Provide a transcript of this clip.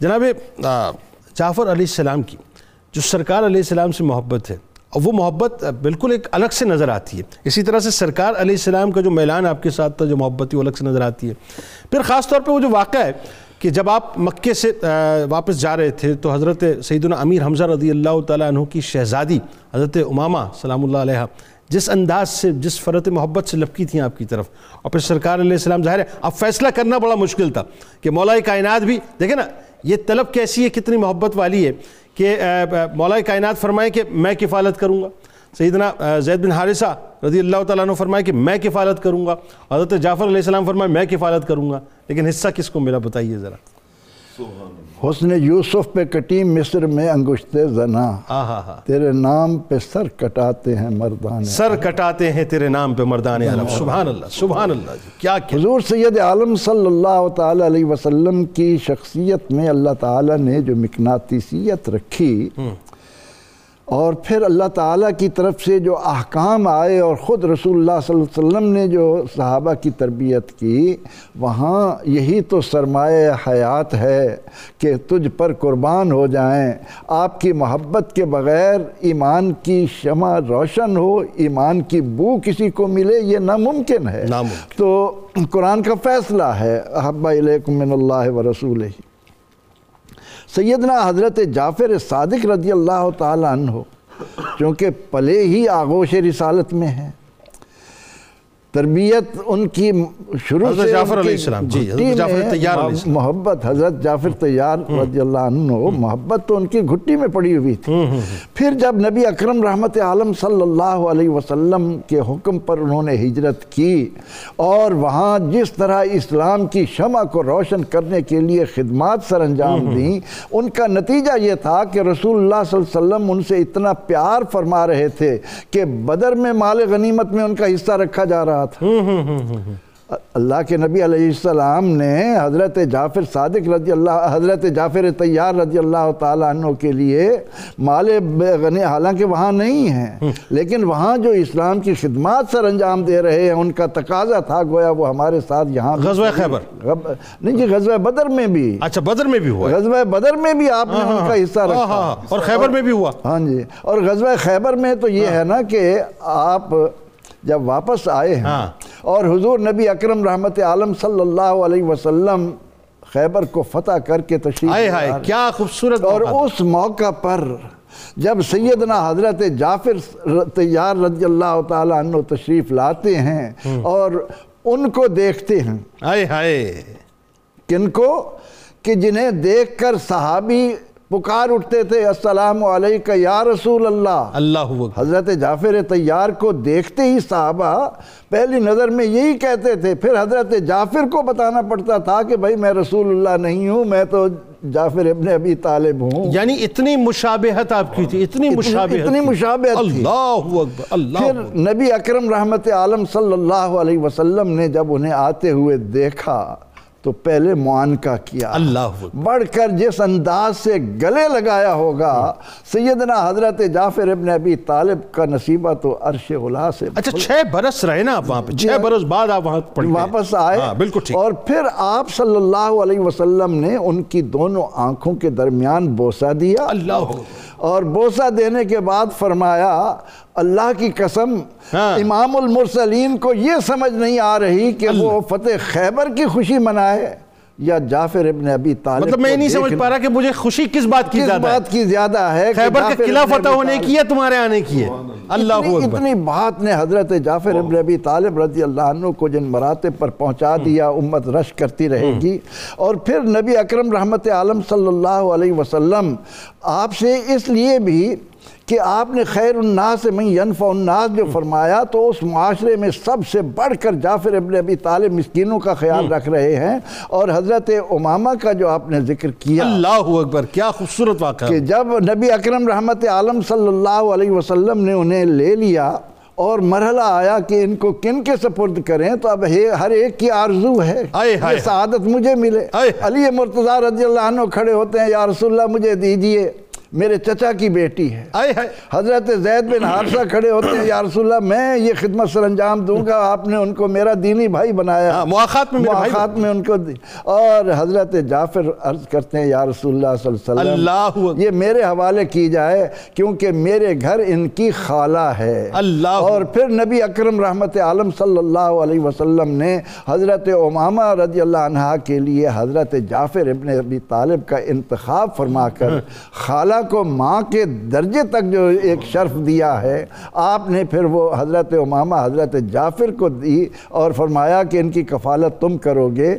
جناب جعفر علیہ السلام کی جو سرکار علیہ السلام سے محبت ہے، اور وہ محبت بالکل ایک الگ سے نظر آتی ہے۔ اسی طرح سے سرکار علیہ السلام کا جو میلان آپ کے ساتھ تھا، جو محبت تھی، وہ الگ سے نظر آتی ہے۔ پھر خاص طور پہ وہ جو واقعہ ہے کہ جب آپ مکے سے واپس جا رہے تھے، تو حضرت سیدنا امیر حمزہ رضی اللہ تعالیٰ عنہ کی شہزادی حضرت امامہ سلام اللہ علیہ جس انداز سے، جس فرت محبت سے لپکی تھیں آپ کی طرف۔ اور پھر سرکار علیہ السلام ظاہر ہے، اب فیصلہ کرنا بڑا مشکل تھا کہ مولا کائنات بھی، دیکھیں نا، یہ طلب کیسی ہے، کتنی محبت والی ہے کہ مولا کائنات فرمائے کہ میں کفالت کروں گا۔ سیدنا زید بن حارثہ رضی اللہ تعالیٰ عنہ فرمائے کہ میں کفالت کروں گا۔ حضرت جعفر علیہ السلام فرمائے میں کفالت کروں گا۔ لیکن حصہ کس کو ملا بتائیے ذرا۔ حسن یوسف پہ کٹی مصر میں انگشت زنا۔ تیرے نام پہ سر کٹاتے ہیں مردان سر کٹاتے ہیں تیرے نام پہ مردان عالم سبحان اللہ سبحان اللہ جی کیا حضور سید عالم صلی اللہ تعالی علیہ وسلم کی شخصیت میں اللہ تعالی نے جو مکناتیسیت رکھی اور پھر اللہ تعالیٰ کی طرف سے جو احکام آئے اور خود رسول اللہ صلی اللہ علیہ وسلم نے جو صحابہ کی تربیت کی وہاں یہی تو سرمایہ حیات ہے کہ تجھ پر قربان ہو جائیں۔ آپ کی محبت کے بغیر ایمان کی شمع روشن ہو ایمان کی بو کسی کو ملے یہ ناممکن ہے۔ تو قرآن کا فیصلہ ہے احبہ علیکم من اللہ و رسول سیدنا حضرت جعفر صادق رضی اللہ تعالیٰ عنہ، چونکہ پلے ہی آغوش رسالت میں ہیں۔ تربیت ان کی شروع سے جعفر علیہ السلام جی حضرت جعفر تیار علیہ السلام محبت حضرت جعفر تیار رضی اللہ عنہ محبت تو ان کی گھٹی میں پڑی ہوئی تھی۔ پھر جب نبی اکرم رحمت عالم صلی اللہ علیہ وسلم کے حکم پر انہوں نے ہجرت کی اور وہاں جس طرح اسلام کی شمع کو روشن کرنے کے لیے خدمات سر انجام دیں ان کا نتیجہ یہ تھا کہ رسول اللہ صلی اللہ علیہ وسلم ان سے اتنا پیار فرما رہے تھے کہ بدر میں مال غنیمت میں ان کا حصہ رکھا جا رہا تھا اللہ کے نبی علیہ السلام نے حضرت جعفر صادق رضی اللہ حضرت جعفر تیار رضی اللہ تعالیٰ عنہ کے لیے مال غنی حالانکہ وہاں نہیں ہیں لیکن وہاں جو اسلام کی خدمات سر انجام دے رہے ہیں ان کا تقاضا تھا گویا وہ ہمارے ساتھ یہاں غزوہ خیبر۔ نہیں جی غزوہ بدر میں بھی۔ اچھا بدر میں بھی ہوا غزوہ بدر میں بھی آپ نے ان کا حصہ رکھا۔ اور خیبر میں بھی ہوا۔ ہاں جی اور غزوہ خیبر میں تو یہ ہے نا کہ آپ جب واپس آئے ہیں اور حضور نبی اکرم رحمت عالم صلی اللہ علیہ وسلم خیبر کو فتح کر کے تشریف آئے ہائے کیا خوبصورت اور اس موقع پر جب سیدنا حضرت جعفر تیار رضی اللہ تعالیٰ عنہ تشریف لاتے ہیں اور ان کو دیکھتے ہیں۔ آئے ہائے۔ کن کو؟ کہ جنہیں دیکھ کر صحابی پکار اٹھتے تھے السلام علیکہ یا رسول اللہ۔ اللہ حضرت جعفر تیار کو دیکھتے ہی صحابہ پہلی نظر میں یہی کہتے تھے پھر حضرت جعفر کو بتانا پڑتا تھا کہ بھائی میں رسول اللہ نہیں ہوں میں تو جعفر ابن ابی طالب ہوں۔ یعنی اتنی مشابہت آپ کی تھی اتنی مشابہت اتنی مشابہت تھی۔ اللہ اکبر اللہ پھر نبی اکرم رحمت عالم صلی اللہ علیہ وسلم نے جب انہیں آتے ہوئے دیکھا تو پہلے معانقہ کیا۔ اللہ بڑھ کر جس انداز سے گلے لگایا ہوگا سیدنا حضرت جعفر ابن ابی طالب کا نصیبہ تو عرش غلا سے۔ اچھا چھ برس رہے نا آپ وہاں پہ۔ چھ برس بعد آپ وہاں پڑھ واپس آئے۔ بالکل اور پھر آپ صلی اللہ علیہ وسلم نے ان کی دونوں آنکھوں کے درمیان بوسہ دیا۔ اللہ اور بوسہ دینے کے بعد فرمایا اللہ کی قسم امام المرسلین کو یہ سمجھ نہیں آ رہی کہ وہ فتح خیبر کی خوشی منائے یا جعفر ابن ابی طالب مطلب میں نہیں سمجھ پا رہا کہ مجھے خوشی کس بات کی کس زیادہ بات کی زیادہ ہے خیبر کا قلعہ فتح ہونے کی ہے تمہارے آنے کی ہے۔ اللہ اکبر۔ اتنی بات نے حضرت جعفر ابن ابی طالب رضی اللہ عنہ کو جن مراتب پر پہنچا دیا امت رش کرتی رہے گی۔ اور پھر نبی اکرم رحمت عالم صلی اللہ علیہ وسلم آپ سے اس لیے بھی کہ آپ نے خیر الناس من ینفع الناس جو فرمایا تو اس معاشرے میں سب سے بڑھ کر جعفر ابن ابی طالب مسکینوں کا خیال رکھ رہے ہیں اور حضرت امامہ کا جو آپ نے ذکر کیا اللہ اکبر کیا خوبصورت واقعہ. کہ جب نبی اکرم رحمت عالم صلی اللہ علیہ وسلم نے انہیں لے لیا اور مرحلہ آیا کہ ان کو کن کے سپرد کریں تو اب ہر ایک کی آرزو ہے۔ یہ سعادت مجھے ملے۔ علی مرتضی رضی اللہ عنہ کھڑے ہوتے ہیں یا رسول اللہ مجھے دیجیے۔ میرے چچا کی بیٹی ہے۔ آئے ہے حضرت زید بن حارثہ کھڑے ہوتے ہیں یا رسول اللہ میں یہ خدمت سر انجام دوں گا۔ آپ نے ان کو میرا دینی بھائی بنایا۔ ہاں، مواخات میں میرے بھائی مواخات میں ان کو دی۔ اور حضرت جعفر عرض کرتے ہیں یا رسول اللہ صلی اللہ علیہ وسلم۔ یہ میرے حوالے کی جائے کیونکہ میرے گھر ان کی خالہ ہے۔ اللہ اور پھر نبی اکرم رحمت عالم صلی اللہ علیہ وسلم نے حضرت امامہ رضی اللہ عنہ کے لیے حضرت جعفر ابن ابی طالب کا انتخاب فرما کر خالہ کو ماں کے درجے تک جو ایک شرف دیا ہے، آپ نے پھر وہ حضرت امامہ، حضرت جعفر کو دی اور فرمایا کہ ان کی کفالت تم کرو گے۔